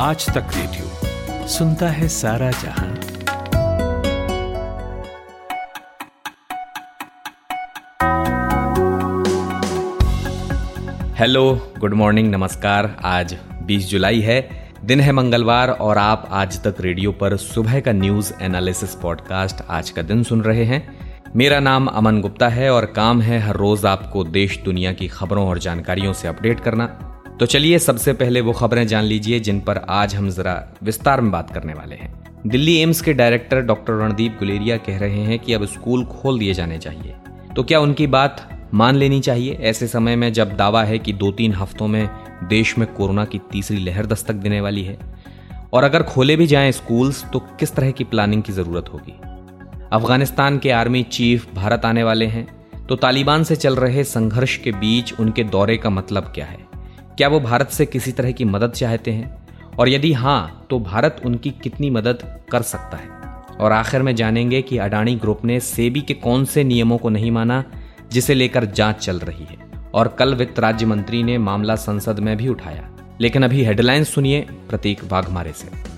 आज तक रेडियो सुनता है सारा जहाँ। हेलो, गुड मॉर्निंग, नमस्कार। आज 20 जुलाई है। दिन है मंगलवार और आप आज तक रेडियो पर सुबह का न्यूज़ एनालिसिस पॉडकास्ट आज का दिन सुन रहे हैं। मेरा नाम अमन गुप्ता है और काम है हर रोज आपको देश दुनिया की खबरों और जानकारियों से अपडेट करना। तो चलिए सबसे पहले वो खबरें जान लीजिए, जिन पर आज हम जरा विस्तार में बात करने वाले हैं। दिल्ली एम्स के डायरेक्टर डॉक्टर रणदीप गुलेरिया कह रहे हैं कि अब स्कूल खोल दिए जाने चाहिए। तो क्या उनकी बात मान लेनी चाहिए? ऐसे समय में जब दावा है कि दो तीन हफ्तों में देश में कोरोना की तीसरी लहर दस्तक देने वाली है, और अगर खोले भी जाएँ स्कूल्स तो किस तरह की प्लानिंग की ज़रूरत होगी? अफ़गानिस्तान के आर्मी चीफ भारत आने वाले हैं तो तालिबान से चल रहे संघर्ष के बीच उनके दौरे का मतलब क्या है? क्या वो भारत से किसी तरह की मदद चाहते हैं? और यदि हाँ तो भारत उनकी कितनी मदद कर सकता है? और आखिर में जानेंगे कि अडानी ग्रुप ने सेबी के कौन से नियमों को नहीं माना, जिसे लेकर जाँच चल रही है। और कल वित्त राज्य मंत्री ने मामला संसद में भी उठाया। लेकिन अभी हेडलाइन सुनिए प्रतीक वाघमारे से।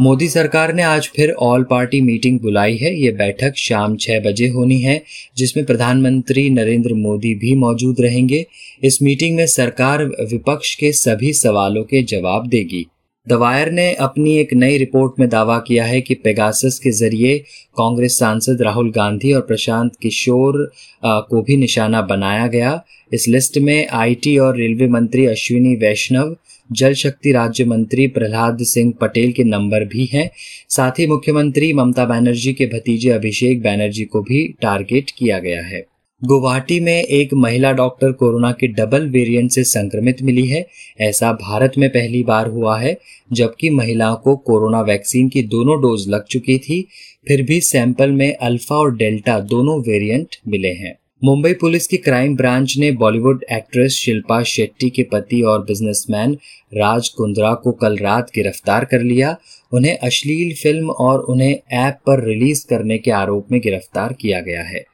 मोदी सरकार ने आज फिर ऑल पार्टी मीटिंग बुलाई है। ये बैठक शाम छह बजे होनी है, जिसमें प्रधानमंत्री नरेंद्र मोदी भी मौजूद रहेंगे। इस मीटिंग में सरकार विपक्ष के सभी सवालों के जवाब देगी। दवायर ने अपनी एक नई रिपोर्ट में दावा किया है कि पेगासस के ज़रिए कांग्रेस सांसद राहुल गांधी और प्रशांत किशोर को भी निशाना बनाया गया। इस लिस्ट में आईटी और रेलवे मंत्री अश्विनी वैष्णव जल शक्ति राज्य मंत्री प्रहलाद सिंह पटेल के नंबर भी हैं। साथ ही मुख्यमंत्री ममता बनर्जी के भतीजे अभिषेक बैनर्जी को भी टारगेट किया गया है। गुवाहाटी में एक महिला डॉक्टर कोरोना के डबल वेरिएंट से संक्रमित मिली है। ऐसा भारत में पहली बार हुआ है, जबकि महिलाओं को कोरोना वैक्सीन की दोनों डोज लग चुकी थी। फिर भी सैंपल में अल्फ़ा और डेल्टा दोनों वेरिएंट मिले हैं। मुंबई पुलिस की क्राइम ब्रांच ने बॉलीवुड एक्ट्रेस शिल्पा शेट्टी के पति और बिजनेसमैन राज कुंद्रा को कल रात गिरफ़्तार कर लिया। उन्हें अश्लील फ़िल्म और उन्हें ऐप पर रिलीज़ करने के आरोप में गिरफ़्तार किया गया है।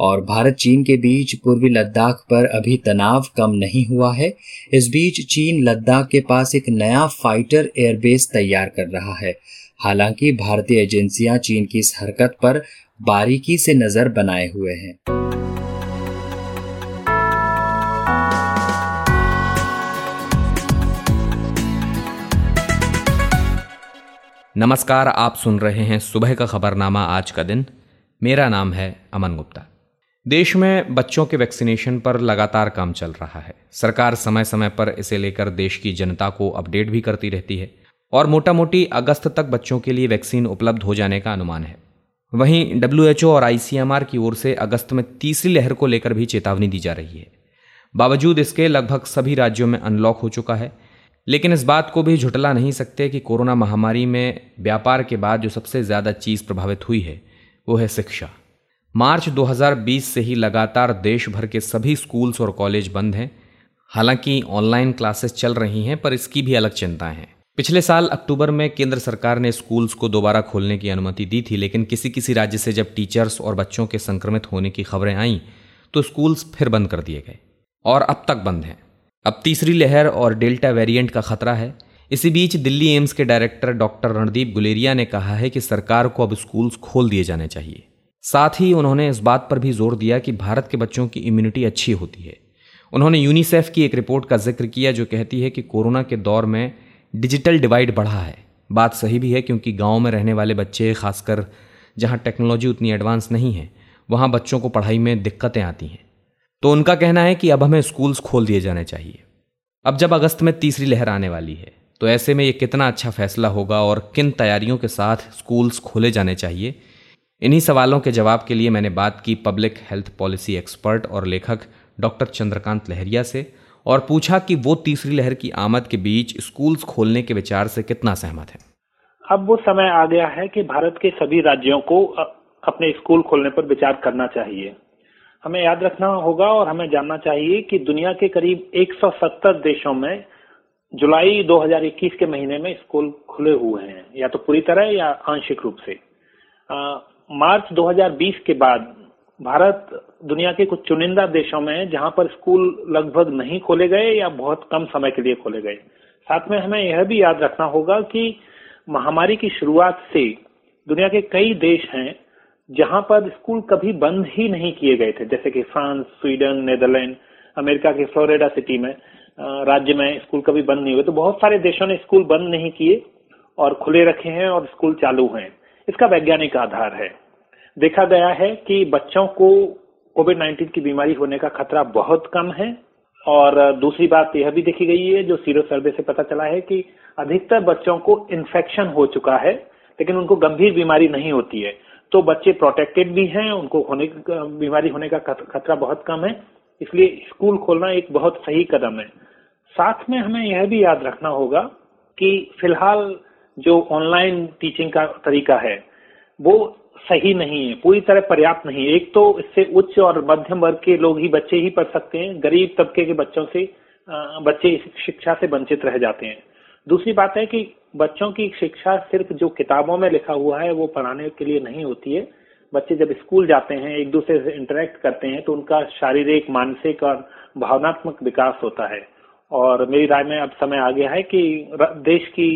और भारत चीन के बीच पूर्वी लद्दाख पर अभी तनाव कम नहीं हुआ है। इस बीच चीन लद्दाख के पास एक नया फाइटर एयरबेस तैयार कर रहा है। हालाँकि भारतीय एजेंसियाँ चीन की इस हरकत पर बारीकी से नज़र बनाए हुए हैं। नमस्कार, आप सुन रहे हैं सुबह का खबरनामा आज का दिन। मेरा नाम है अमन गुप्ता। देश में बच्चों के वैक्सीनेशन पर लगातार काम चल रहा है। सरकार समय समय पर इसे लेकर देश की जनता को अपडेट भी करती रहती है और मोटा मोटी अगस्त तक बच्चों के लिए वैक्सीन उपलब्ध हो जाने का अनुमान है। वहीं डब्ल्यू और आईसीएमआर की ओर से अगस्त में तीसरी लहर को लेकर भी चेतावनी दी जा रही है। बावजूद इसके लगभग सभी राज्यों में अनलॉक हो चुका है लेकिन इस बात को भी झुटला नहीं सकते कि कोरोना महामारी में व्यापार के बाद जो सबसे ज़्यादा चीज़ प्रभावित हुई है, वो है शिक्षा। मार्च 2020 से ही लगातार देश भर के सभी स्कूल्स और कॉलेज बंद हैं। हालाँकि ऑनलाइन क्लासेस चल रही हैं, पर इसकी भी अलग चिंताएँ हैं। पिछले साल अक्टूबर में केंद्र सरकार ने स्कूल्स को दोबारा खोलने की अनुमति दी थी, लेकिन किसी किसी राज्य से जब टीचर्स और बच्चों के संक्रमित होने की खबरें आईं तो स्कूल्स फिर बंद कर दिए गए और अब तक बंद हैं। अब तीसरी लहर और डेल्टा वेरिएंट का खतरा है। इसी बीच दिल्ली एम्स के डायरेक्टर डॉक्टर रणदीप गुलेरिया ने कहा है कि सरकार को अब स्कूल्स खोल दिए जाने चाहिए। साथ ही उन्होंने इस बात पर भी ज़ोर दिया कि भारत के बच्चों की इम्यूनिटी अच्छी होती है। उन्होंने यूनिसेफ की एक रिपोर्ट का ज़िक्र किया जो कहती है कि कोरोना के दौर में डिजिटल डिवाइड बढ़ा है। बात सही भी है क्योंकि गाँव में रहने वाले बच्चे, खासकर जहाँ टेक्नोलॉजी उतनी एडवांस नहीं है, वहाँ बच्चों को पढ़ाई में दिक्कतें आती हैं। तो उनका कहना है कि अब हमें स्कूल्स खोल दिए जाने चाहिए। अब जब अगस्त में तीसरी लहर आने वाली है तो ऐसे में ये कितना अच्छा फैसला होगा और किन तैयारियों के साथ स्कूल्स खोले जाने चाहिए? इन्हीं सवालों के जवाब के लिए मैंने बात की पब्लिक हेल्थ पॉलिसी एक्सपर्ट और लेखक डॉक्टर चंद्रकांत लहरिया से और पूछा कि वो तीसरी लहर की आमद के बीच स्कूल्स खोलने के विचार से कितना सहमत है। अब वो समय आ गया है कि भारत के सभी राज्यों को अपने स्कूल खोलने पर विचार करना चाहिए। हमें याद रखना होगा और हमें जानना चाहिए कि दुनिया के करीब 170 देशों में जुलाई 2021 के महीने में स्कूल खुले हुए हैं या तो पूरी तरह या आंशिक रूप से। आ, मार्च 2020 के बाद भारत दुनिया के कुछ चुनिंदा देशों में है जहाँ पर स्कूल लगभग नहीं खोले गए या बहुत कम समय के लिए खोले गए। साथ में हमें यह भी याद रखना होगा कि महामारी की शुरुआत से दुनिया के कई देश हैं जहाँ पर स्कूल कभी बंद ही नहीं किए गए थे, जैसे कि फ्रांस, स्वीडन, नेदरलैंड, अमेरिका के फ्लोरिडा सिटी में राज्य में स्कूल कभी बंद नहीं हुए। तो बहुत सारे देशों ने स्कूल बंद नहीं किए और खुले रखे हैं और स्कूल चालू हैं। इसका वैज्ञानिक आधार है। देखा गया है कि बच्चों को कोविड 19 की बीमारी होने का खतरा बहुत कम है और दूसरी बात यह भी देखी गई है, जो सीरो सर्वे से पता चला है कि अधिकतर बच्चों को इन्फेक्शन हो चुका है, लेकिन उनको गंभीर बीमारी नहीं होती है। तो बच्चे प्रोटेक्टेड भी हैं, उनको होने बीमारी होने का खतरा बहुत कम है, इसलिए स्कूल खोलना एक बहुत सही कदम है। साथ में हमें यह भी याद रखना होगा कि फ़िलहाल जो ऑनलाइन टीचिंग का तरीका है, वो सही नहीं है, पूरी तरह पर्याप्त नहीं है। एक तो इससे उच्च और मध्यम वर्ग के लोग ही बच्चे ही पढ़ सकते हैं, गरीब तबके के बच्चों से बच्चे शिक्षा से वंचित रह जाते हैं। दूसरी बात है कि बच्चों की शिक्षा सिर्फ़ जो किताबों में लिखा हुआ है, वो पढ़ाने के लिए नहीं होती है। बच्चे जब स्कूल जाते हैं, एक दूसरे से इंटरेक्ट करते हैं तो उनका शारीरिक, मानसिक और भावनात्मक विकास होता है। और मेरी राय में अब समय आ गया है कि देश की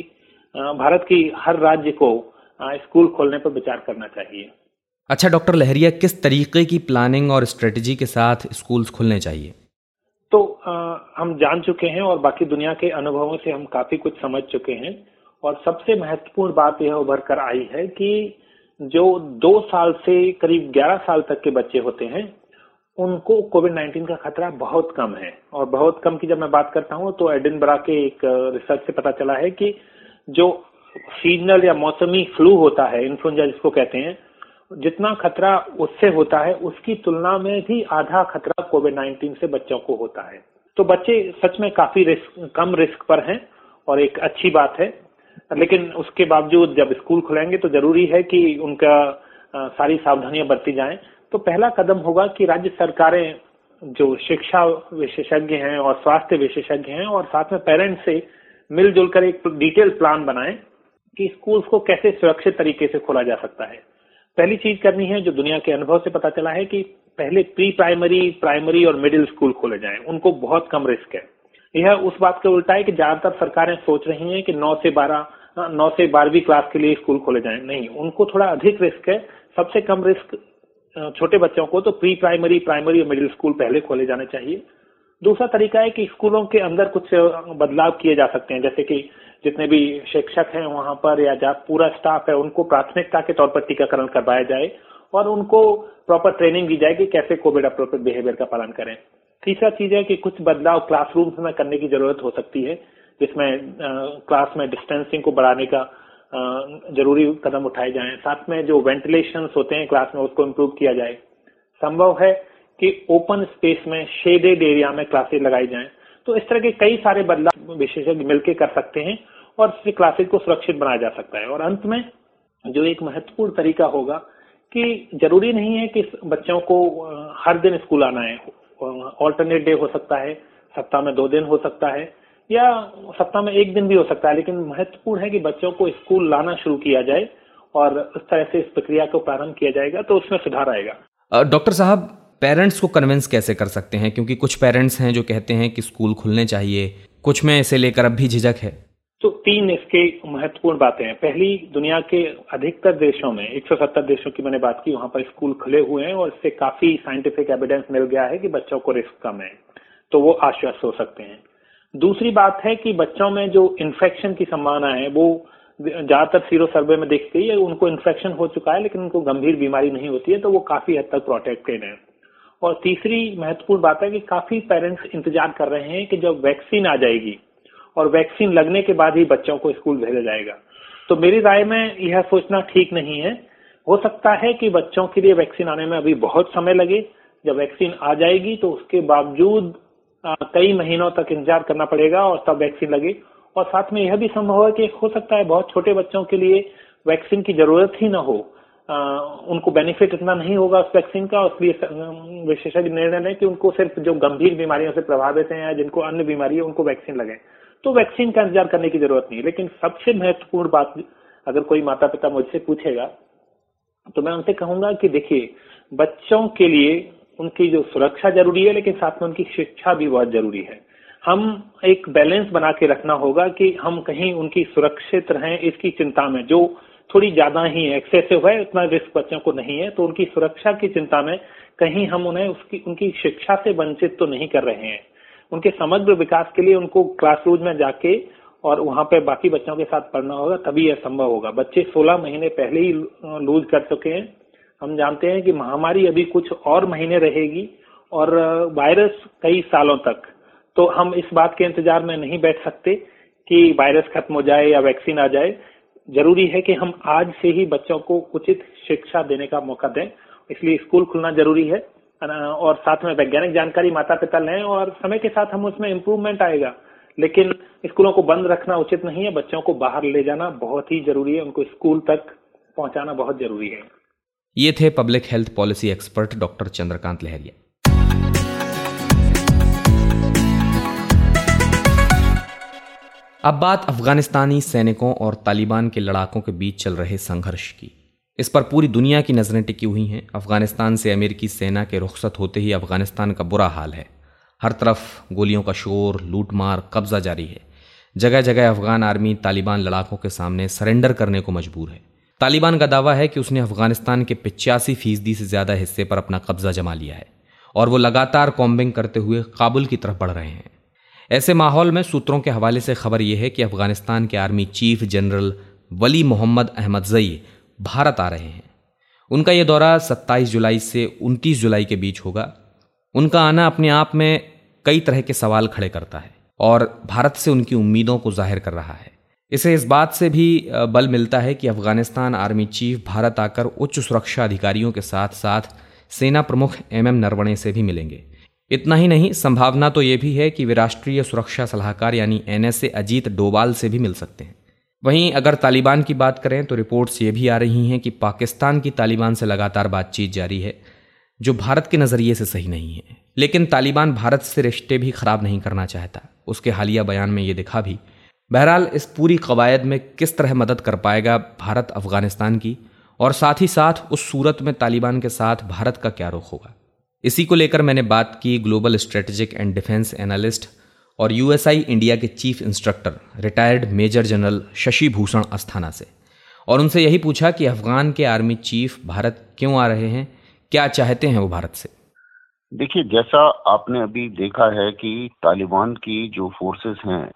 भारत की हर राज्य को स्कूल खोलने पर विचार करना चाहिए। अच्छा डॉक्टर लहरिया, किस तरीके की प्लानिंग और स्ट्रेटजी के साथ स्कूल्स खुलने चाहिए? तो आ, हम जान चुके हैं और बाकी दुनिया के अनुभवों से हम काफ़ी कुछ समझ चुके हैं। और सबसे महत्वपूर्ण बात यह उभर कर आई है कि जो दो साल से करीब ग्यारह साल तक के बच्चे होते हैं उनको कोविड 19 का खतरा बहुत कम है। और बहुत कम की जब मैं बात करता हूँ तो एडिनबरा के एक रिसर्च से पता चला है कि जो सीजनल या मौसमी फ्लू होता है इन्फ्लुएंजा जिसको कहते हैं जितना खतरा उससे होता है, उसकी तुलना में भी आधा खतरा कोविड 19 से बच्चों को होता है। तो बच्चे सच में काफ़ी रिस्क, कम रिस्क पर हैं, और एक अच्छी बात है। लेकिन उसके बावजूद जब स्कूल खुलेंगे तो ज़रूरी है कि उनका सारी सावधानियाँ बरती जाएँ। तो पहला कदम होगा कि राज्य सरकारें जो शिक्षा विशेषज्ञ हैं और स्वास्थ्य विशेषज्ञ हैं और साथ में पेरेंट्स से मिलजुल कर एक डिटेल प्लान बनाएँ कि स्कूल्स को कैसे सुरक्षित तरीके से खोला जा सकता है। पहली चीज़ करनी है जो दुनिया के अनुभव से पता चला है कि पहले प्री प्राइमरी प्राइमरी और मिडिल स्कूल खोले जाएँ। उनको बहुत कम रिस्क है। यह उस बात के उल्टा है कि ज़्यादातर सरकारें सोच रही हैं कि 9 से 12 9 से बारहवीं क्लास के लिए स्कूल खोले जाएँ। नहीं, उनको थोड़ा अधिक रिस्क है। सबसे कम रिस्क छोटे बच्चों को तो प्री प्राइमरी प्राइमरी और मिडिल स्कूल पहले खोले जाने चाहिए। दूसरा तरीका है कि स्कूलों के अंदर कुछ बदलाव किए जा सकते हैं। जैसे कि जितने भी शिक्षक हैं वहाँ पर या जहाँ पूरा स्टाफ है, उनको प्राथमिकता के तौर पर टीकाकरण करवाया जाए और उनको प्रॉपर ट्रेनिंग दी जाए कि कैसे कोविड अप्रोप्रिएट बिहेवियर का पालन करें। तीसरा चीज़ है कि कुछ बदलाव क्लासरूम्स में करने की ज़रूरत हो सकती है, जिसमें क्लास में डिस्टेंसिंग को बढ़ाने का ज़रूरी कदम उठाए जाएँ। साथ में जो वेंटिलेशन होते हैं क्लास में, उसको इम्प्रूव किया जाए। संभव है कि ओपन स्पेस में शेडेड एरिया में क्लासेस लगाई जाएँ। तो इस तरह के कई सारे बदलाव विशेषज्ञ मिलकर कर सकते हैं और इससे क्लासेस को सुरक्षित बनाया जा सकता है। और अंत में जो एक महत्वपूर्ण तरीका होगा कि ज़रूरी नहीं है कि बच्चों को हर दिन स्कूल आना है। ऑल्टरनेट डे हो सकता है, सप्ताह में दो दिन हो सकता है, या सप्ताह में एक दिन भी हो सकता है, लेकिन महत्वपूर्ण है कि बच्चों को स्कूल लाना शुरू किया जाए और इस तरह से इस प्रक्रिया को प्रारंभ किया जाएगा तो उसमें सुधार आएगा। डॉक्टर साहब पेरेंट्स को कन्विंस कैसे कर सकते हैं? क्योंकि कुछ पेरेंट्स हैं जो कहते हैं कि स्कूल खुलने चाहिए। कुछ में इसे लेकर अब भी झिझक है। तो तीन इसके महत्वपूर्ण बातें हैं। पहली, दुनिया के अधिकतर देशों में 170 देशों की मैंने बात की, वहाँ पर स्कूल खुले हुए हैं और इससे काफ़ी साइंटिफिक एविडेंस मिल गया है कि बच्चों को रिस्क कम है। तो वो आश्वस्त हो सकते हैं। दूसरी बात है कि बच्चों में जो इन्फेक्शन की संभावना है, वो ज़्यादातर सीरो सर्वे में देखते ही उनको इन्फेक्शन हो चुका है, लेकिन उनको गंभीर बीमारी नहीं होती है तो वो काफ़ी हद तक प्रोटेक्टेड है। और तीसरी महत्वपूर्ण बात है कि काफ़ी पेरेंट्स इंतज़ार कर रहे हैं कि जब वैक्सीन आ जाएगी और वैक्सीन लगने के बाद ही बच्चों को स्कूल भेजा जाएगा। तो मेरी राय में यह सोचना ठीक नहीं है। हो सकता है कि बच्चों के लिए वैक्सीन आने में अभी बहुत समय लगे। जब वैक्सीन आ जाएगी तो उसके बावजूद कई महीनों तक इंतज़ार करना पड़ेगा और तब वैक्सीन लगे। और साथ में यह भी संभव है कि हो सकता है बहुत छोटे बच्चों के लिए वैक्सीन की ज़रूरत ही ना हो। उनको बेनिफिट इतना नहीं होगा उस वैक्सीन का इसलिए विशेषज्ञ निर्णय लें कि उनको सिर्फ़ जो गंभीर बीमारियों से प्रभावित हैं या जिनको अन्य बीमारी है, उनको वैक्सीन लगे। तो वैक्सीन का इंतज़ार करने की ज़रूरत नहीं लेकिन सबसे महत्वपूर्ण बात अगर कोई माता पिता मुझसे पूछेगा तो मैं उनसे कहूँगा कि देखिए, बच्चों के लिए उनकी जो सुरक्षा ज़रूरी है, लेकिन साथ में उनकी शिक्षा भी बहुत ज़रूरी है। हम एक बैलेंस बना के रखना होगा कि हम कहीं उनकी सुरक्षित रहें, इसकी चिंता में जो थोड़ी ज़्यादा ही है एक्सेसिव है उतना रिस्क बच्चों को नहीं है तो उनकी सुरक्षा की चिंता में कहीं हम उन्हें उसकी, उनकी शिक्षा से वंचित तो नहीं कर रहे हैं। उनके समग्र विकास के लिए उनको क्लासरूम में जाके और वहाँ पे बाकी बच्चों के साथ पढ़ना होगा, तभी यह संभव होगा। बच्चे 16 महीने पहले ही लूज कर चुके हैं। हम जानते हैं कि महामारी अभी कुछ और महीने रहेगी और वायरस कई सालों तक। तो हम इस बात के इंतज़ार में नहीं बैठ सकते कि वायरस खत्म हो जाए या वैक्सीन आ जाए। ज़रूरी है कि हम आज से ही बच्चों को उचित शिक्षा देने का मौका दें। इसलिए स्कूल खुलना ज़रूरी है। और साथ में वैज्ञानिक जानकारी माता पिता लें और समय के साथ हम उसमें इम्प्रूवमेंट आएगा। लेकिन स्कूलों को बंद रखना उचित नहीं है। बच्चों को बाहर ले जाना बहुत ही ज़रूरी है। उनको स्कूल तक पहुंचाना बहुत ज़रूरी है। ये थे public health policy expert doctor Chandrakant Lahariya. अब बात अफगानिस्तानी सैनिकों और तालिबान के लड़ाकों के बीच चल रहे संघर्ष की। इस पर पूरी दुनिया की नज़रें टिकी हुई हैं। अफ़गानिस्तान से अमेरिकी सेना के रुखसत होते ही अफ़गानिस्तान का बुरा हाल है। हर तरफ़ गोलियों का शोर, लूटमार, कब्जा जारी है। जगह जगह अफगान आर्मी तालिबान लड़ाकों के सामने सरेंडर करने को मजबूर है। तालिबान का दावा है कि उसने अफ़गानिस्तान के पिचासी फ़ीसदी से ज़्यादा हिस्से पर अपना कब्जा जमा लिया है और वो लगातार कॉम्बिंग करते हुए काबुल की तरफ़ बढ़ रहे हैं। ऐसे माहौल में सूत्रों के हवाले से खबर यह है कि अफ़गानिस्तान के army chief general Wali Mohammad Ahmadzai Bharat आ रहे हैं। उनका यह दौरा 27 जुलाई से 29 जुलाई के बीच होगा। उनका आना अपने आप में कई तरह के सवाल खड़े करता है और भारत से उनकी उम्मीदों को ज़ाहिर कर रहा है। इसे इस बात से भी बल मिलता है कि अफ़गानिस्तान आर्मी चीफ भारत आकर उच्च सुरक्षा अधिकारियों के साथ साथ सेना प्रमुख एम एम नरवणे से भी मिलेंगे। इतना ही नहीं, संभावना तो ये भी है कि वे राष्ट्रीय सुरक्षा सलाहकार यानी एनएसए अजीत डोवाल से भी मिल सकते हैं। वहीं अगर तालिबान की बात करें तो रिपोर्ट्स ये भी आ रही हैं कि पाकिस्तान की तालिबान से लगातार बातचीत जारी है, जो भारत के नज़रिए से सही नहीं है। लेकिन तालिबान भारत से रिश्ते भी खराब नहीं करना चाहता। उसके हालिया बयान में ये दिखा भी, बहरहाल इस पूरी कवायद में किस तरह मदद कर पाएगा भारत अफ़गानिस्तान की? और साथ ही साथ उस सूरत में तालिबान के साथ भारत का क्या रुख होगा? इसी को लेकर मैंने बात की global strategic and defence analyst और यूएसआई इंडिया के chief instructor retired major general Shashi Bhushan Asthana से, और उनसे यही पूछा कि अफगान के आर्मी चीफ भारत क्यों आ रहे हैं, क्या चाहते हैं वो भारत से? देखिए, जैसा आपने अभी देखा है कि तालिबान की जो फोर्सेस हैं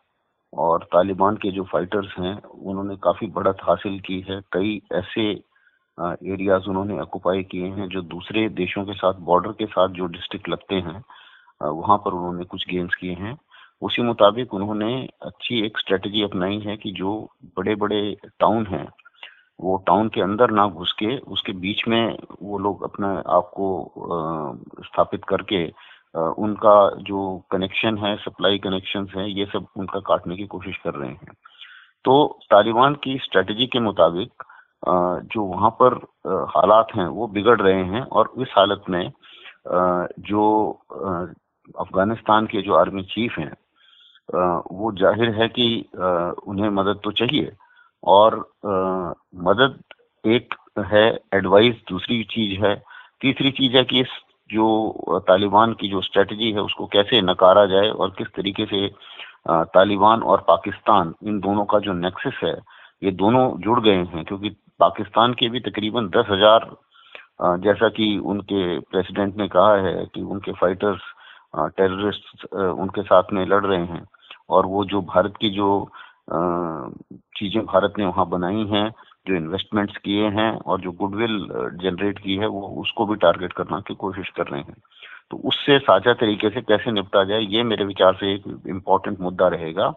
और तालिबान के जो फाइटर्स हैं, उन्होंने काफ़ी बढ़त हासिल की है। कई ऐसे एरियाज़ उन्होंने ऑक्युपाई किए हैं जो दूसरे देशों के साथ बॉर्डर के साथ जो डिस्ट्रिक्ट लगते हैं वहाँ पर उन्होंने कुछ गेम्स किए हैं। उसी मुताबिक उन्होंने अच्छी एक स्ट्रेटजी अपनाई है कि जो बड़े बड़े टाउन हैं, वो टाउन के अंदर ना घुस के, उसके बीच में वो लोग अपने आप को स्थापित करके उनका जो कनेक्शन है सप्लाई कनेक्शन है, ये सब उनका काटने की कोशिश कर रहे हैं। तो तालिबान की स्ट्रेटजी के मुताबिक जो वहाँ पर हालात हैं, वो बिगड़ रहे हैं और इस हालत में जो अफ़गानिस्तान के जो आर्मी चीफ हैं वो ज़ाहिर है कि उन्हें मदद तो चाहिए और मदद एक है एडवाइस दूसरी चीज़ है, तीसरी चीज़ है कि इस जो तालिबान की जो स्ट्रेटजी है, उसको कैसे नकारा जाए और किस तरीके से तालिबान और पाकिस्तान इन दोनों का जो नेक्सस है, ये दोनों जुड़ गए हैं, क्योंकि पाकिस्तान के भी तकरीबन दस हज़ार जैसा कि उनके प्रेसिडेंट ने कहा है कि उनके फाइटर्स टेररिस्ट उनके साथ में लड़ रहे हैं और वो जो भारत की जो चीज़ें भारत ने वहाँ बनाई हैं, जो इन्वेस्टमेंट्स किए हैं और जो गुडविल जनरेट की है, वो उसको भी टारगेट करना की कोशिश कर रहे हैं। तो उससे साझा तरीके से कैसे निपटा जाए, ये मेरे विचार से एक इम्पोर्टेंट मुद्दा रहेगा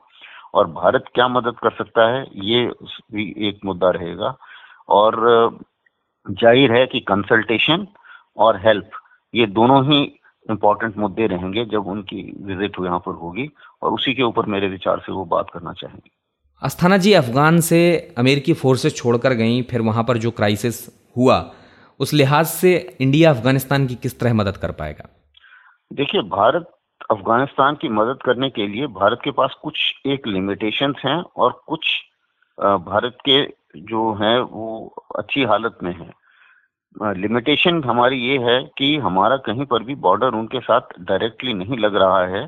और भारत क्या मदद कर सकता है, ये भी एक मुद्दा रहेगा। और ज़ाहिर है कि कंसल्टेशन और हेल्प ये दोनों ही इम्पोर्टेंट मुद्दे रहेंगे जब उनकी विज़िट यहाँ पर होगी और उसी के ऊपर मेरे विचार से वो बात करना चाहेंगे। अस्थाना जी अफगान से अमेरिकी फोर्सेस छोड़कर गई फिर वहाँ पर जो क्राइसिस हुआ उस लिहाज से इंडिया अफ़गानिस्तान की किस तरह मदद कर पाएगा? देखिए भारत अफ़गानिस्तान की मदद करने के लिए भारत के पास कुछ एक लिमिटेशंस हैं और कुछ भारत के जो है वो अच्छी हालत में है। लिमिटेशन हमारी ये है कि हमारा कहीं पर भी बॉर्डर उनके साथ डायरेक्टली नहीं लग रहा है।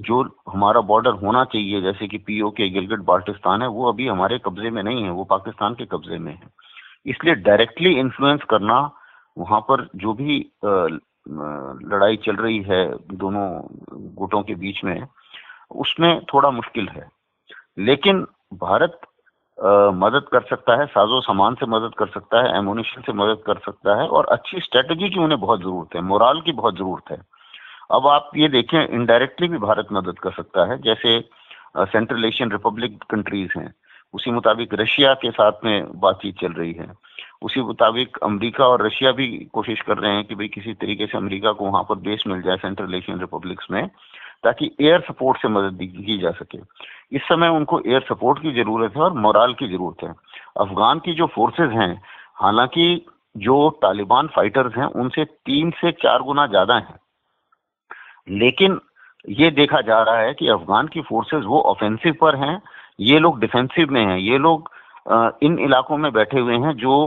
जो हमारा बॉर्डर होना चाहिए, जैसे कि पीओ के गिलगिट बाल्टिस्तान है, वो अभी हमारे कब्जे में नहीं है, वो पाकिस्तान के कब्जे में है। इसलिए डायरेक्टली इन्फ्लुएंस करना, वहाँ पर जो भी लड़ाई चल रही है दोनों गुटों के बीच में, उसमें थोड़ा मुश्किल है। लेकिन भारत आ, मदद कर सकता है साजो सामान से मदद कर सकता है एमोनिशन से मदद कर सकता है और अच्छी स्ट्रेटजी की उन्हें बहुत ज़रूरत है मोराल की बहुत ज़रूरत है। अब आप ये देखें इनडायरेक्टली भी भारत मदद कर सकता है जैसे सेंट्रल एशियन रिपब्लिक कंट्रीज़ हैं उसी मुताबिक रशिया के साथ में बातचीत चल रही है। उसी मुताबिक अमेरिका और रशिया भी कोशिश कर रहे हैं कि भाई किसी तरीके से अमेरिका को वहाँ पर बेस मिल जाए सेंट्रल एशियन रिपब्लिक्स में। ताकि एयर सपोर्ट से मदद की जा सके। इस समय उनको एयर सपोर्ट की ज़रूरत है और मोराल की ज़रूरत है। अफगान की जो फोर्सेज हैं, हालाँकि जो तालिबान फाइटर्स हैं, उनसे तीन से चार गुना ज़्यादा हैं। लेकिन ये देखा जा रहा है कि अफगान की फोर्सेज वो ऑफेंसिव पर हैं, ये लोग डिफेंसिव में हैं। ये लोग इन इलाकों में बैठे हुए हैं जो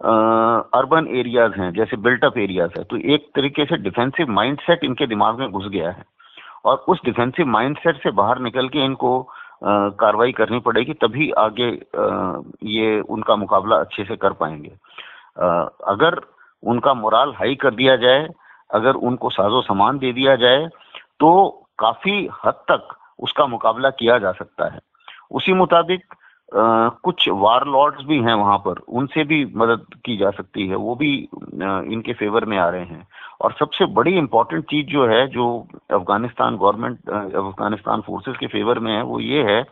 अर्बन एरियाज़ हैं, जैसे बिल्टअप एरियाज़ है। तो एक तरीके से डिफेंसिव माइंडसेट इनके दिमाग में घुस गया है। और उस डिफेंसिव माइंडसेट से बाहर निकल के इनको कार्रवाई करनी पड़ेगी, तभी आगे ये उनका मुकाबला अच्छे से कर पाएँगे। अगर उनका मोराल हाई कर दिया जाए, अगर उनको साजो सामान दे दिया जाए तो काफ़ी हद तक उसका मुकाबला किया जा सकता है। उसी मुताबिक कुछ वार लॉर्ड्स भी हैं वहाँ पर। उनसे भी मदद की जा सकती है। वो भी इनके फेवर में आ रहे हैं। और सबसे बड़ी इंपॉर्टेंट चीज़ जो है, जो अफ़गानिस्तान गवर्नमेंट अफ़गानिस्तान फोर्सेस के फेवर में है, वो ये है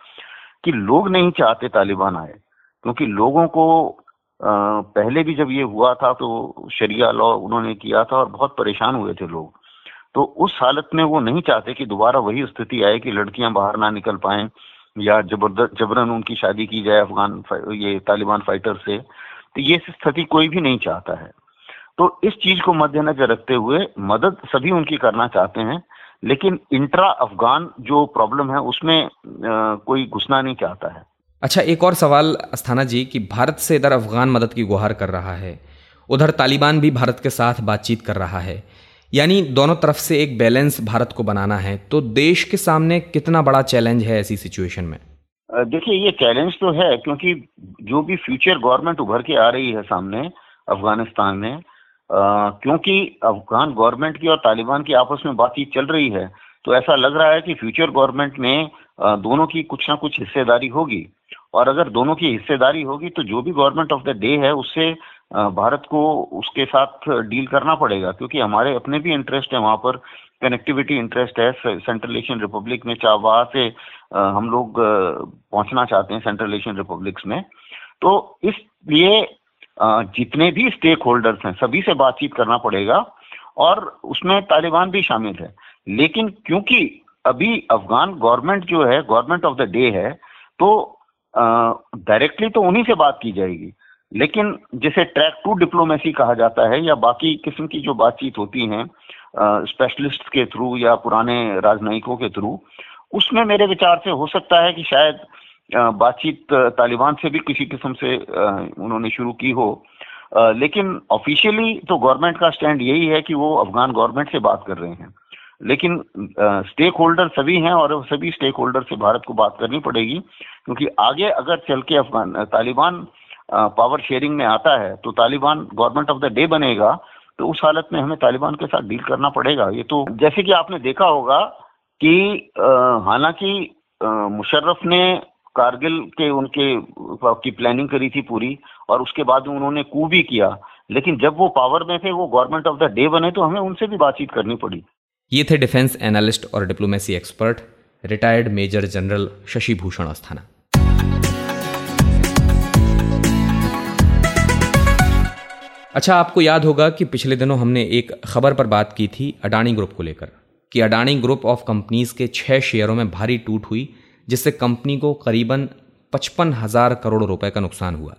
कि लोग नहीं चाहते तालिबान आए। क्योंकि लोगों को पहले भी जब ये हुआ था तो शरिया लॉ उन्होंने किया था और बहुत परेशान हुए थे लोग। तो उस हालत में वो नहीं चाहते कि दोबारा वही स्थिति आए कि लड़कियाँ बाहर ना निकल पाए। या जबरन उनकी शादी की जाए अफगान ये तालिबान फाइटर से तो ये स्थिति कोई भी नहीं चाहता है। तो इस चीज़ को मद्देनजर रखते हुए मदद सभी उनकी करना चाहते हैं लेकिन इंट्रा अफगान जो प्रॉब्लम है उसमें आ, कोई घुसना नहीं चाहता है। अच्छा एक और सवाल अस्थाना जी कि भारत से इधर अफगान मदद की गुहार कर रहा है। उधर तालिबान भी भारत के साथ बातचीत कर रहा है। यानी दोनों तरफ़ से एक बैलेंस भारत को बनाना है तो देश के सामने कितना बड़ा चैलेंज है ऐसी सिचुएशन में? देखिए ये चैलेंज तो है क्योंकि जो भी फ्यूचर गवर्नमेंट उभर के आ रही है सामने अफ़गानिस्तान में आ, क्योंकि अफगान गवर्नमेंट की और तालिबान की आपस में बातचीत चल रही है तो ऐसा लग रहा है कि फ्यूचर गवर्नमेंट में आ, दोनों की कुछ ना कुछ हिस्सेदारी होगी। और अगर दोनों की हिस्सेदारी होगी तो जो भी गवर्नमेंट ऑफ़ द डे है उससे भारत को उसके साथ डील करना पड़ेगा, क्योंकि हमारे अपने भी इंटरेस्ट है, वहाँ पर कनेक्टिविटी इंटरेस्ट है सेंट्रल एशियन रिपब्लिक में, चाह वहाँ से हम लोग पहुँचना चाहते हैं सेंट्रल एशियन रिपब्लिक्स में। तो इसलिए जितने भी स्टेक होल्डर्स हैं, सभी से बातचीत करना पड़ेगा और उसमें तालिबान भी शामिल है। लेकिन क्योंकि अभी अफगान गवर्नमेंट जो है, गवर्नमेंट ऑफ़ द डे है तो डायरेक्टली तो उन्हीं से बात की जाएगी। लेकिन जिसे ट्रैक टू डिप्लोमेसी कहा जाता है या बाकी किस्म की जो बातचीत होती हैं स्पेशलिस्ट के थ्रू या पुराने राजनयिकों के थ्रू उसमें मेरे विचार से हो सकता है कि शायद बातचीत तालिबान से भी किसी किस्म से उन्होंने शुरू की हो। लेकिन ऑफिशियली तो गवर्नमेंट का स्टैंड यही है कि वो अफगान गवर्नमेंट से बात कर रहे हैं। लेकिन स्टेक होल्डर सभी हैं और सभी स्टेक होल्डर से भारत को बात करनी पड़ेगी, क्योंकि आगे अगर चल के अफगान, तालिबान पावर शेयरिंग में आता है तो Taliban government of the day बनेगा तो उस हालत में हमें तालिबान के साथ डील करना पड़ेगा। ये तो जैसे कि आपने देखा होगा कि हालाँकि मुशर्रफ ने कारगिल के उनके की प्लानिंग करी थी पूरी, और उसके बाद उन्होंने कू भी किया, लेकिन जब वो पावर में थे, वो गवर्नमेंट ऑफ़ द डे बने तो हमें उनसे भी बातचीत करनी पड़ी। ये थे डिफेंस एनालिस्ट और diplomacy expert retired major general Shashi Bhushan Asthana अच्छा आपको याद होगा कि पिछले दिनों हमने एक खबर पर बात की थी अडानी ग्रुप को लेकर, कि अडानी ग्रुप ऑफ़ कंपनीज़ के छह शेयरों में भारी टूट हुई, जिससे कंपनी को करीबन पचपन हज़ार करोड़ रुपए का नुकसान हुआ।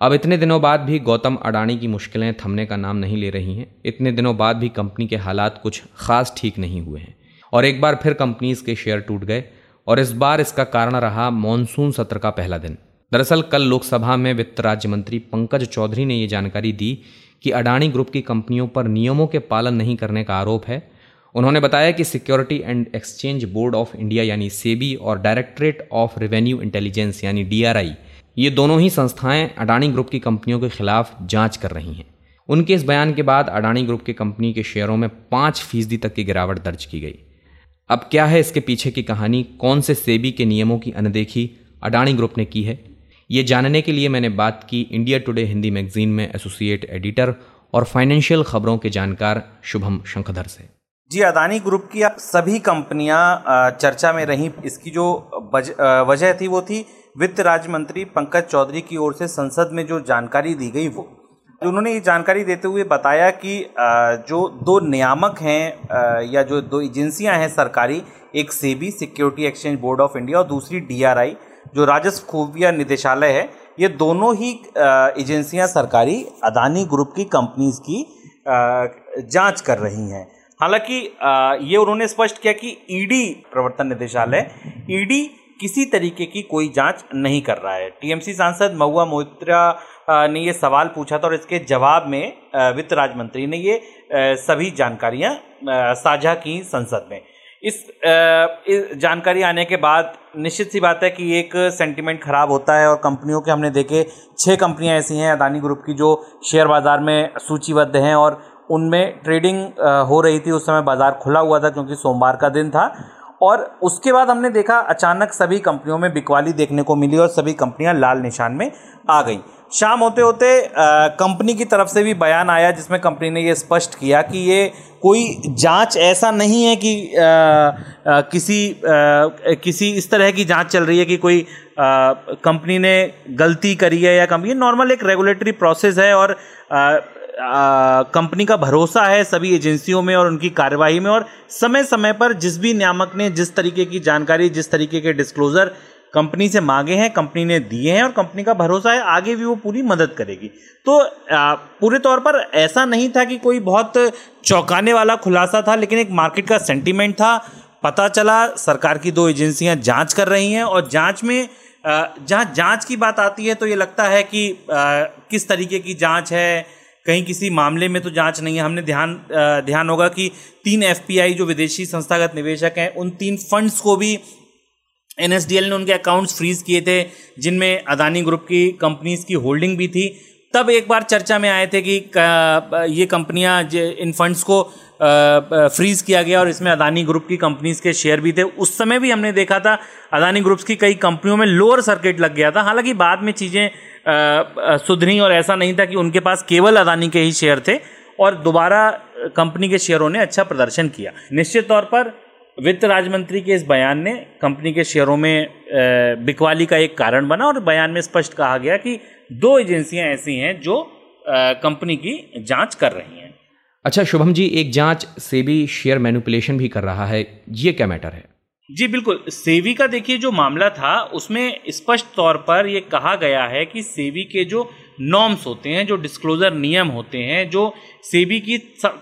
अब इतने दिनों बाद भी गौतम अडानी की मुश्किलें थमने का नाम नहीं ले रही हैं। इतने दिनों बाद भी कंपनी के हालात कुछ खास ठीक नहीं हुए हैं। और एक बार फिर कंपनीज़ के शेयर टूट गए, और इस बार इसका कारण रहा मानसून सत्र का पहला दिन। दरअसल कल लोकसभा में वित्त राज्य मंत्री पंकज चौधरी ने ये जानकारी दी कि अडानी ग्रुप की कंपनियों पर नियमों के पालन नहीं करने का आरोप है। उन्होंने बताया कि security and exchange board of India यानी सेबी और डायरेक्टरेट ऑफ़ रेवेन्यू इंटेलिजेंस यानी डीआरआई, ये दोनों ही संस्थाएँ अडानी ग्रुप की कंपनियों के खिलाफ जाँच कर रही हैं। उनके इस बयान के बाद अडानी ग्रुप की कंपनी के शेयरों में पाँच फ़ीसदी तक की गिरावट दर्ज की गई। अब क्या है इसके पीछे की कहानी? कौन से सेबी के नियमों की अनदेखी अडानी ग्रुप ने की है? ये जानने के लिए मैंने बात की इंडिया टुडे हिंदी मैगजीन में एसोसिएट एडिटर और फाइनेंशियल खबरों के जानकार शुभम शंखधर से। जी, अदानी ग्रुप की सभी कंपनियाँ चर्चा में रहीं। इसकी जो वजह थी वो थी वित्त राज्य मंत्री पंकज चौधरी की ओर से संसद में जो जानकारी दी गई वो। उन्होंने ये जानकारी देते हुए बताया कि जो दो नियामक हैं या जो दो एजेंसियाँ हैं सरकारी, एक SEBI security exchange board of India और दूसरी डीआरआई जो राजस्व खुफिया निदेशालय है, ये दोनों ही एजेंसियाँ सरकारी अदानी ग्रुप की कंपनीज़ की जाँच कर रही हैं। हालाँकि ये उन्होंने स्पष्ट किया कि ईडी प्रवर्तन निदेशालय, ईडी किसी तरीके की कोई जाँच नहीं कर रहा है। टीएमसी सांसद महुआ मोहित्रा ने ये सवाल पूछा था और इसके जवाब में वित्त राज्य मंत्री ने ये सभी जानकारियाँ साझा की संसद में। इस, जानकारी आने के बाद निश्चित सी बात है कि एक सेंटिमेंट खराब होता है और कंपनियों के हमने देखे छः कंपनियाँ ऐसी हैं अदानी ग्रुप की जो शेयर बाज़ार में सूचीबद्ध हैं और उनमें ट्रेडिंग हो रही थी। उस समय बाज़ार खुला हुआ था क्योंकि सोमवार का दिन था और उसके बाद हमने देखा अचानक सभी कंपनियों में बिकवाली देखने को मिली और सभी कंपनियाँ लाल निशान में आ गई। शाम होते होते कंपनी की तरफ़ से भी बयान आया जिसमें कंपनी ने ये स्पष्ट किया कि ये कोई जाँच ऐसा नहीं है कि आ, आ, किसी आ, किसी इस तरह की जाँच चल रही है कि कोई कंपनी ने गलती करी है या कंपनी नॉर्मल एक रेगुलेटरी प्रोसेस है और कंपनी का भरोसा है सभी एजेंसियों में और उनकी कार्यवाही में और समय समय पर जिस भी नियामक ने जिस तरीके की जानकारी जिस तरीके के डिस्क्लोजर कंपनी से मांगे हैं, कंपनी ने दिए हैं और कंपनी का भरोसा है, आगे भी वो पूरी मदद करेगी। तो पूरे तौर पर ऐसा नहीं था कि कोई बहुत चौंकाने वाला खुलासा था, लेकिन एक मार्केट का सेंटिमेंट था। पता चला, सरकार की दो एजेंसियाँ जाँच कर रही हैं और जाँच में जहाँ जाँच की बात आती है तो ये लगता है कि किस तरीके की जाँच है, कहीं किसी मामले में तो जाँच नहीं है। हमने ध्यान ध्यान होगा कि तीन एफपीआई, जो विदेशी संस्थागत निवेशक हैं, उन तीन फंड्स को भी एनएसडीएल ने उनके अकाउंट्स फ्रीज किए थे, जिनमें अदानी ग्रुप की कंपनीज़ की होल्डिंग भी थी। तब एक बार चर्चा में आए थे कि ये कंपनियाँ इन फंड्स को फ्रीज किया गया और इसमें अदानी ग्रुप की कंपनीज़ के शेयर भी थे। उस समय भी हमने देखा था, अदानी ग्रुप्स की कई कंपनियों में लोअर सर्किट लग गया था। हालाँकि बाद में चीज़ें सुधरी और ऐसा नहीं था कि उनके पास केवल अदानी के ही शेयर थे और दोबारा कंपनी के शेयरों ने अच्छा प्रदर्शन किया। निश्चित तौर पर वित्त राज्य मंत्री के इस बयान ने कंपनी के शेयरों में बिकवाली का एक कारण बना और बयान में स्पष्ट कहा गया कि दो एजेंसियाँ ऐसी हैं जो कंपनी की जाँच कर रही हैं। अच्छा शुभम जी एक जाँच सेबी शेयर मैनिपुलेशन भी कर रहा है ये क्या मैटर है? जी बिल्कुल। सेवी का देखिए जो मामला था उसमें स्पष्ट तौर पर यह कहा गया है कि सेवी के जो नॉर्म्स होते हैं जो डिस्क्लोजर नियम होते हैं जो सेबी की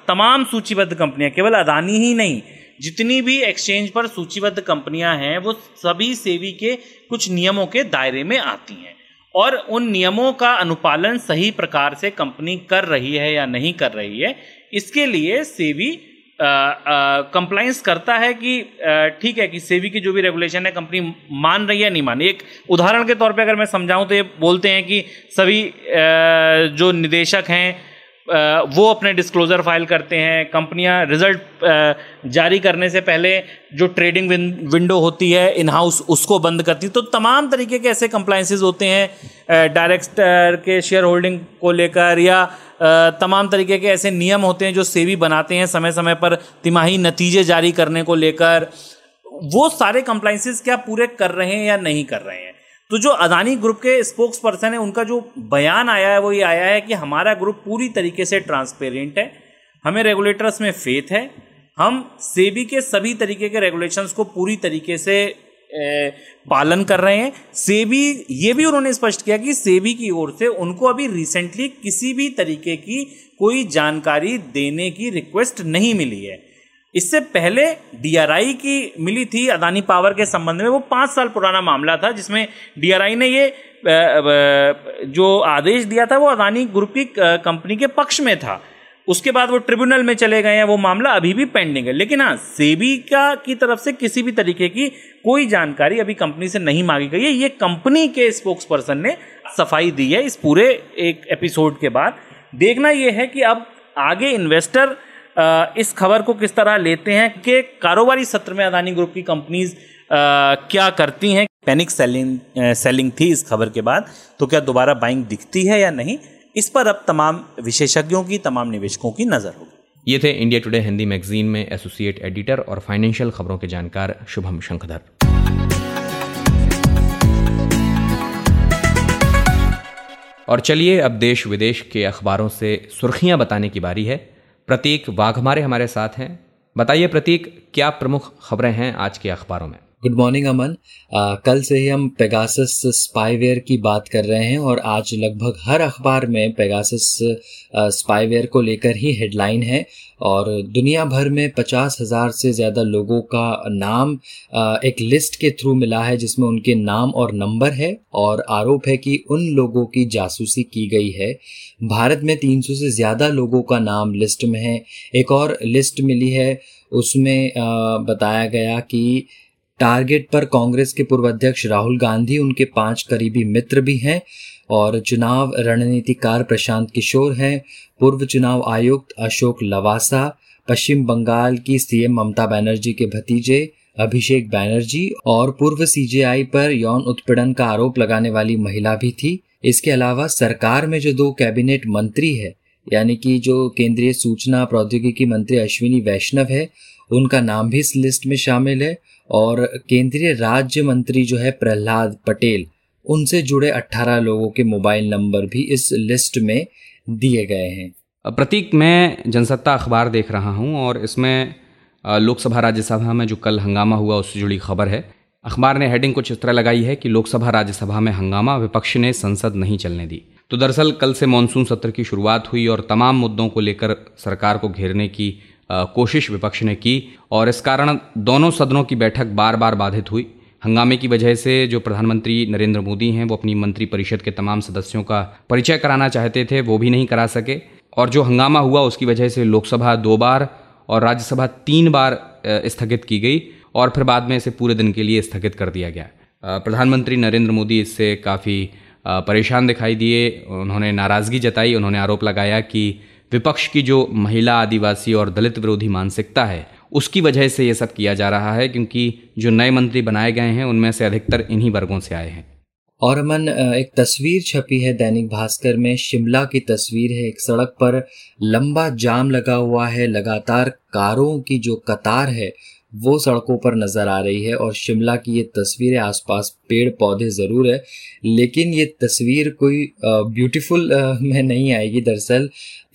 तमाम सूचीबद्ध कंपनियाँ केवल अदानी ही नहीं जितनी भी एक्सचेंज पर सूचीबद्ध कंपनियाँ हैं वो सभी सेवी के कुछ नियमों के दायरे में आती हैं। और उन नियमों का अनुपालन सही प्रकार से कंपनी कर रही है या नहीं कर रही है इसके लिए सेवी कंप्लाइंस करता है कि ठीक है कि सेवी की जो भी रेगुलेशन है कंपनी मान रही है नहीं मान एक उदाहरण के तौर पे अगर मैं समझाऊं तो ये बोलते हैं कि सभी आ, जो निदेशक हैं वो अपने डिस्क्लोज़र फ़ाइल करते हैं। कंपनियाँ रिज़ल्ट जारी करने से पहले जो ट्रेडिंग विंडो होती है इन हाउस उसको बंद करती तो तमाम तरीके के ऐसे कंप्लाइंसेस होते हैं डायरेक्टर के शेयर होल्डिंग को लेकर या तमाम तरीके के ऐसे नियम होते हैं जो सेवी बनाते हैं समय समय पर तिमाही नतीजे जारी करने को लेकर। वो सारे कंप्लाइंसेस क्या पूरे कर रहे हैं या नहीं कर रहे हैं? तो जो अदानी ग्रुप के स्पोक्स पर्सन है, उनका जो बयान आया है, वो ये आया है कि हमारा ग्रुप पूरी तरीके से ट्रांसपेरेंट है, हमें रेगुलेटर्स में फेथ है, हम सेबी के सभी तरीके के रेगुलेशंस को पूरी तरीके से पालन कर रहे हैं। सेबी, ये भी उन्होंने स्पष्ट किया कि सेबी की ओर से उनको अभी रिसेंटली किसी भी तरीके की कोई जानकारी देने की रिक्वेस्ट नहीं मिली है। इससे पहले डीआरआई की मिली थी अदानी पावर के संबंध में, वो पाँच साल पुराना मामला था, जिसमें डीआरआई ने ये जो आदेश दिया था, वो अदानी ग्रुप की कंपनी के पक्ष में था। उसके बाद वो ट्रिब्यूनल में चले गए हैं, वो मामला अभी भी पेंडिंग है। लेकिन हाँ सेबी का की तरफ़ से किसी भी तरीके की कोई जानकारी अभी कंपनी से नहीं मांगी गई है। ये कंपनी के स्पोक्स पर्सन ने सफ़ाई दी है इस पूरे एक एपिसोड के बाद। देखना ये है कि अब आगे इन्वेस्टर इस खबर को किस तरह लेते हैं? कि कारोबारी सत्र में अदानी ग्रुप की कंपनीज़ क्या करती हैं? पैनिक सेलिंग सेलिंग थी इस खबर के बाद तो क्या दोबारा बाइंग दिखती है या नहीं? इस पर अब तमाम विशेषज्ञों की, तमाम निवेशकों की नज़र होगी। ये थे इंडिया टुडे हिंदी मैगजीन में एसोसिएट एडिटर और फाइनेंशियल खबरों के जानकार शुभम शंखधर। और चलिए, अब देश विदेश के अखबारों से सुर्खियाँ बताने की बारी है। प्रतीक वाघमारे हमारे साथ हैं। बताइए प्रतीक, क्या प्रमुख खबरें हैं आज के अखबारों में? गुड मॉर्निंग अमन आ, कल से ही हम पेगासस स्पाईवेयर की बात कर रहे हैं और आज लगभग हर अखबार में पेगासस स्पाईवेयर को लेकर ही हेडलाइन है और दुनिया भर में पचास हज़ार से ज़्यादा लोगों का नाम आ, एक लिस्ट के थ्रू मिला है जिसमें उनके नाम और नंबर है और आरोप है कि उन लोगों की जासूसी की गई है। भारत में 300 से ज़्यादा लोगों का नाम लिस्ट में है। एक और लिस्ट मिली है उसमें आ, बताया गया कि टारगेट पर कांग्रेस के पूर्व अध्यक्ष राहुल गांधी, उनके पाँच करीबी मित्र भी हैं और चुनाव रणनीतिकार प्रशांत किशोर हैं। पूर्व चुनाव आयुक्त अशोक लवासा, पश्चिम बंगाल की सीएम ममता बनर्जी के भतीजे अभिषेक बैनर्जी और पूर्व सीजेआई पर यौन उत्पीड़न का आरोप लगाने वाली महिला भी थी। इसके अलावा सरकार में जो दो कैबिनेट मंत्री है, यानी कि जो केंद्रीय सूचना प्रौद्योगिकी मंत्री अश्विनी वैष्णव है, उनका नाम भी इस लिस्ट में शामिल है। और केंद्रीय राज्य मंत्री जो है प्रहलाद पटेल, उनसे जुड़े 18 लोगों के मोबाइल नंबर भी इस लिस्ट में दिए गए हैं। प्रतीक, मैं जनसत्ता अखबार देख रहा हूँ और इसमें लोकसभा राज्यसभा में जो कल हंगामा हुआ उससे जुड़ी खबर है। अखबार ने हेडिंग कुछ इस तरह लगाई है कि लोकसभा राज्यसभा में हंगामा विपक्ष ने संसद नहीं चलने दी। तो दरअसल कल से मानसून सत्र की शुरुआत हुई और तमाम मुद्दों को लेकर सरकार को घेरने की कोशिश विपक्ष ने की और इस कारण दोनों सदनों की बैठक बार बार बाधित हुई। हंगामे की वजह से जो प्रधानमंत्री नरेंद्र मोदी हैं, वो अपनी मंत्री परिषद के तमाम सदस्यों का परिचय कराना चाहते थे, वो भी नहीं करा सके। और जो हंगामा हुआ, उसकी वजह से लोकसभा दो बार और राज्यसभा तीन बार स्थगित की गई और फिर बाद में इसे पूरे दिन के लिए स्थगित कर दिया गया। प्रधानमंत्री नरेंद्र मोदी इससे काफ़ी परेशान दिखाई दिए। उन्होंने नाराज़गी जताई, उन्होंने आरोप लगाया कि विपक्ष की जो महिला आदिवासी और दलित विरोधी मानसिकता है, उसकी वजह से ये सब किया जा रहा है क्योंकि जो नए मंत्री बनाए गए हैं, उनमें से अधिकतर इन्हीं वर्गों से आए हैं। और अमन एक तस्वीर छपी है दैनिक भास्कर में। शिमला की तस्वीर है एक सड़क पर। लंबा जाम लगा हुआ है। लगातार कारों की जो कतार है वो सड़कों पर नज़र आ रही है और शिमला की ये तस्वीरें आसपास पेड़ पौधे ज़रूर है, लेकिन ये तस्वीर कोई ब्यूटीफुल में नहीं आएगी। दरअसल,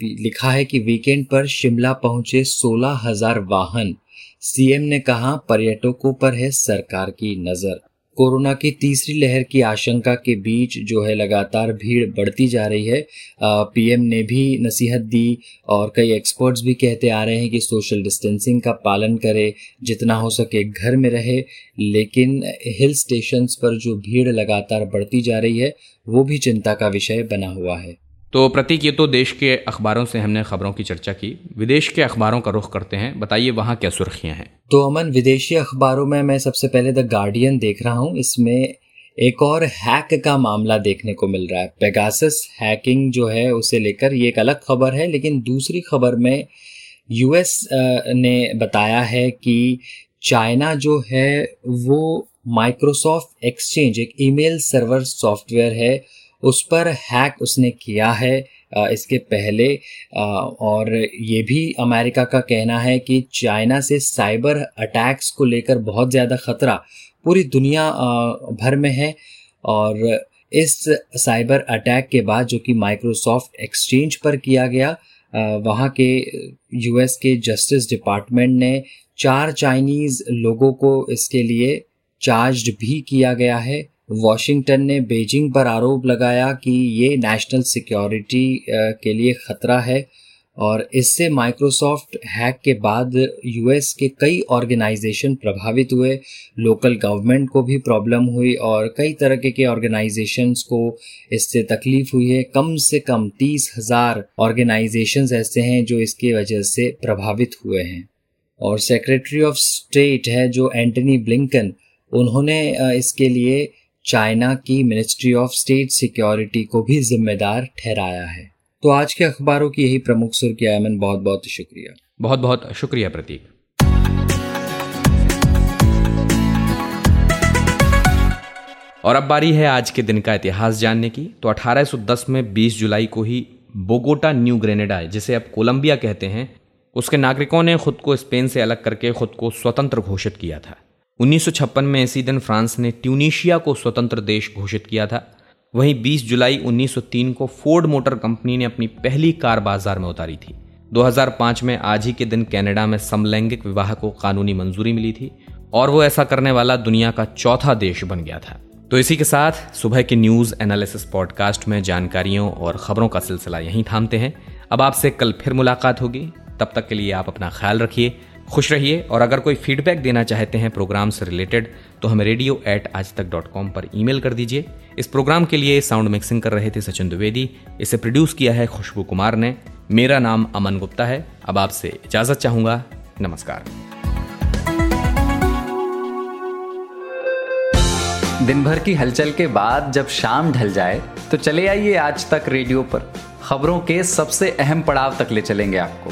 लिखा है कि वीकेंड पर शिमला पहुँचे सोलह हज़ार वाहन। सीएम ने कहा, पर्यटकों पर है सरकार की नज़र। कोरोना की तीसरी लहर की आशंका के बीच जो है लगातार भीड़ बढ़ती जा रही है। पीएम ने भी नसीहत दी और कई एक्सपर्ट्स भी कहते आ रहे हैं कि सोशल डिस्टेंसिंग का पालन करे, जितना हो सके घर में रहे, लेकिन हिल स्टेशंस पर जो भीड़ लगातार बढ़ती जा रही है, वो भी चिंता का विषय बना हुआ है। तो प्रतीक, ये तो देश के अखबारों से हमने खबरों की चर्चा की। विदेश के अखबारों का रुख करते हैं। बताइए, वहाँ क्या सुर्खियाँ हैं? तो अमन, विदेशी अखबारों में मैं सबसे पहले द गार्डियन देख रहा हूँ। इसमें एक और हैक का मामला देखने को मिल रहा है। पेगासस हैकिंग जो है, उसे लेकर ये एक अलग खबर है, लेकिन दूसरी खबर में यूएस ने बताया है कि चाइना जो है, वो माइक्रोसॉफ्ट एक्सचेंज, एक ईमेल सर्वर सॉफ्टवेयर है उस पर हैक उसने किया है इसके पहले और ये भी अमेरिका का कहना है कि चाइना से साइबर अटैक्स को लेकर बहुत ज़्यादा ख़तरा पूरी दुनिया भर में है और इस साइबर अटैक के बाद जो कि माइक्रोसॉफ्ट एक्सचेंज पर किया गया वहाँ के यूएस के जस्टिस डिपार्टमेंट ने चार चाइनीज़ लोगों को इसके लिए चार्ज भी किया गया है। वॉशिंगटन ने बीजिंग पर आरोप लगाया कि ये नेशनल सिक्योरिटी के लिए ख़तरा है और इससे माइक्रोसॉफ्ट हैक के बाद यूएस के कई ऑर्गेनाइजेशन प्रभावित हुए। लोकल गवर्नमेंट को भी प्रॉब्लम हुई और कई तरह के, ऑर्गेनाइजेशंस को इससे तकलीफ़ हुई है। कम से कम तीस हज़ार ऑर्गेनाइजेशंस ऐसे हैं जो इसके वजह से प्रभावित हुए हैं। और सेक्रेटरी ऑफ़ स्टेट है जो एंटनी ब्लिंकन उन्होंने इसके लिए चाइना की मिनिस्ट्री ऑफ़ स्टेट सिक्योरिटी को भी जिम्मेदार ठहराया है। तो आज के अखबारों की यही प्रमुख सुर्खियाँ अमन बहुत बहुत शुक्रिया। बहुत बहुत शुक्रिया प्रतीक। और अब बारी है आज के दिन का इतिहास जानने की। तो 1810 में 20 जुलाई को ही बोगोटा न्यू ग्रेनेडा जिसे अब कोलंबिया कहते हैं। उसके नागरिकों ने खुद को स्पेन से अलग करके खुद को स्वतंत्र घोषित किया था। 1956 में इसी दिन फ्रांस ने ट्यूनीशिया को स्वतंत्र देश घोषित किया था। वहीं 20 जुलाई 1903 को फोर्ड मोटर कंपनी ने अपनी पहली कार बाज़ार में उतारी थी। 2005 में आज ही के दिन कनाडा में समलैंगिक विवाह को कानूनी मंजूरी मिली थी और वो ऐसा करने वाला दुनिया का चौथा देश बन गया था। तो इसी के साथ सुबह के न्यूज़ एनालिसिस पॉडकास्ट में जानकारियों और खबरों का सिलसिला यहीं थामते हैं। अब आपसे कल फिर मुलाकात होगी। तब तक के लिए आप अपना ख्याल रखिए। खुश रहिए और अगर कोई फीडबैक देना चाहते हैं प्रोग्राम से रिलेटेड तो हमें रेडियो एट आज तक डॉट कॉम पर ईमेल कर दीजिए। इस प्रोग्राम के लिए साउंड मिक्सिंग कर रहे थे सचिन द्विवेदी। इसे प्रोड्यूस किया है खुशबू कुमार ने। मेरा नाम अमन गुप्ता है। अब आपसे इजाज़त चाहूँगा। नमस्कार। दिन भर की हलचल के बाद जब शाम ढल जाए तो चले आइए आज तक रेडियो पर। खबरों के सबसे अहम पड़ाव तक ले चलेंगे आपको।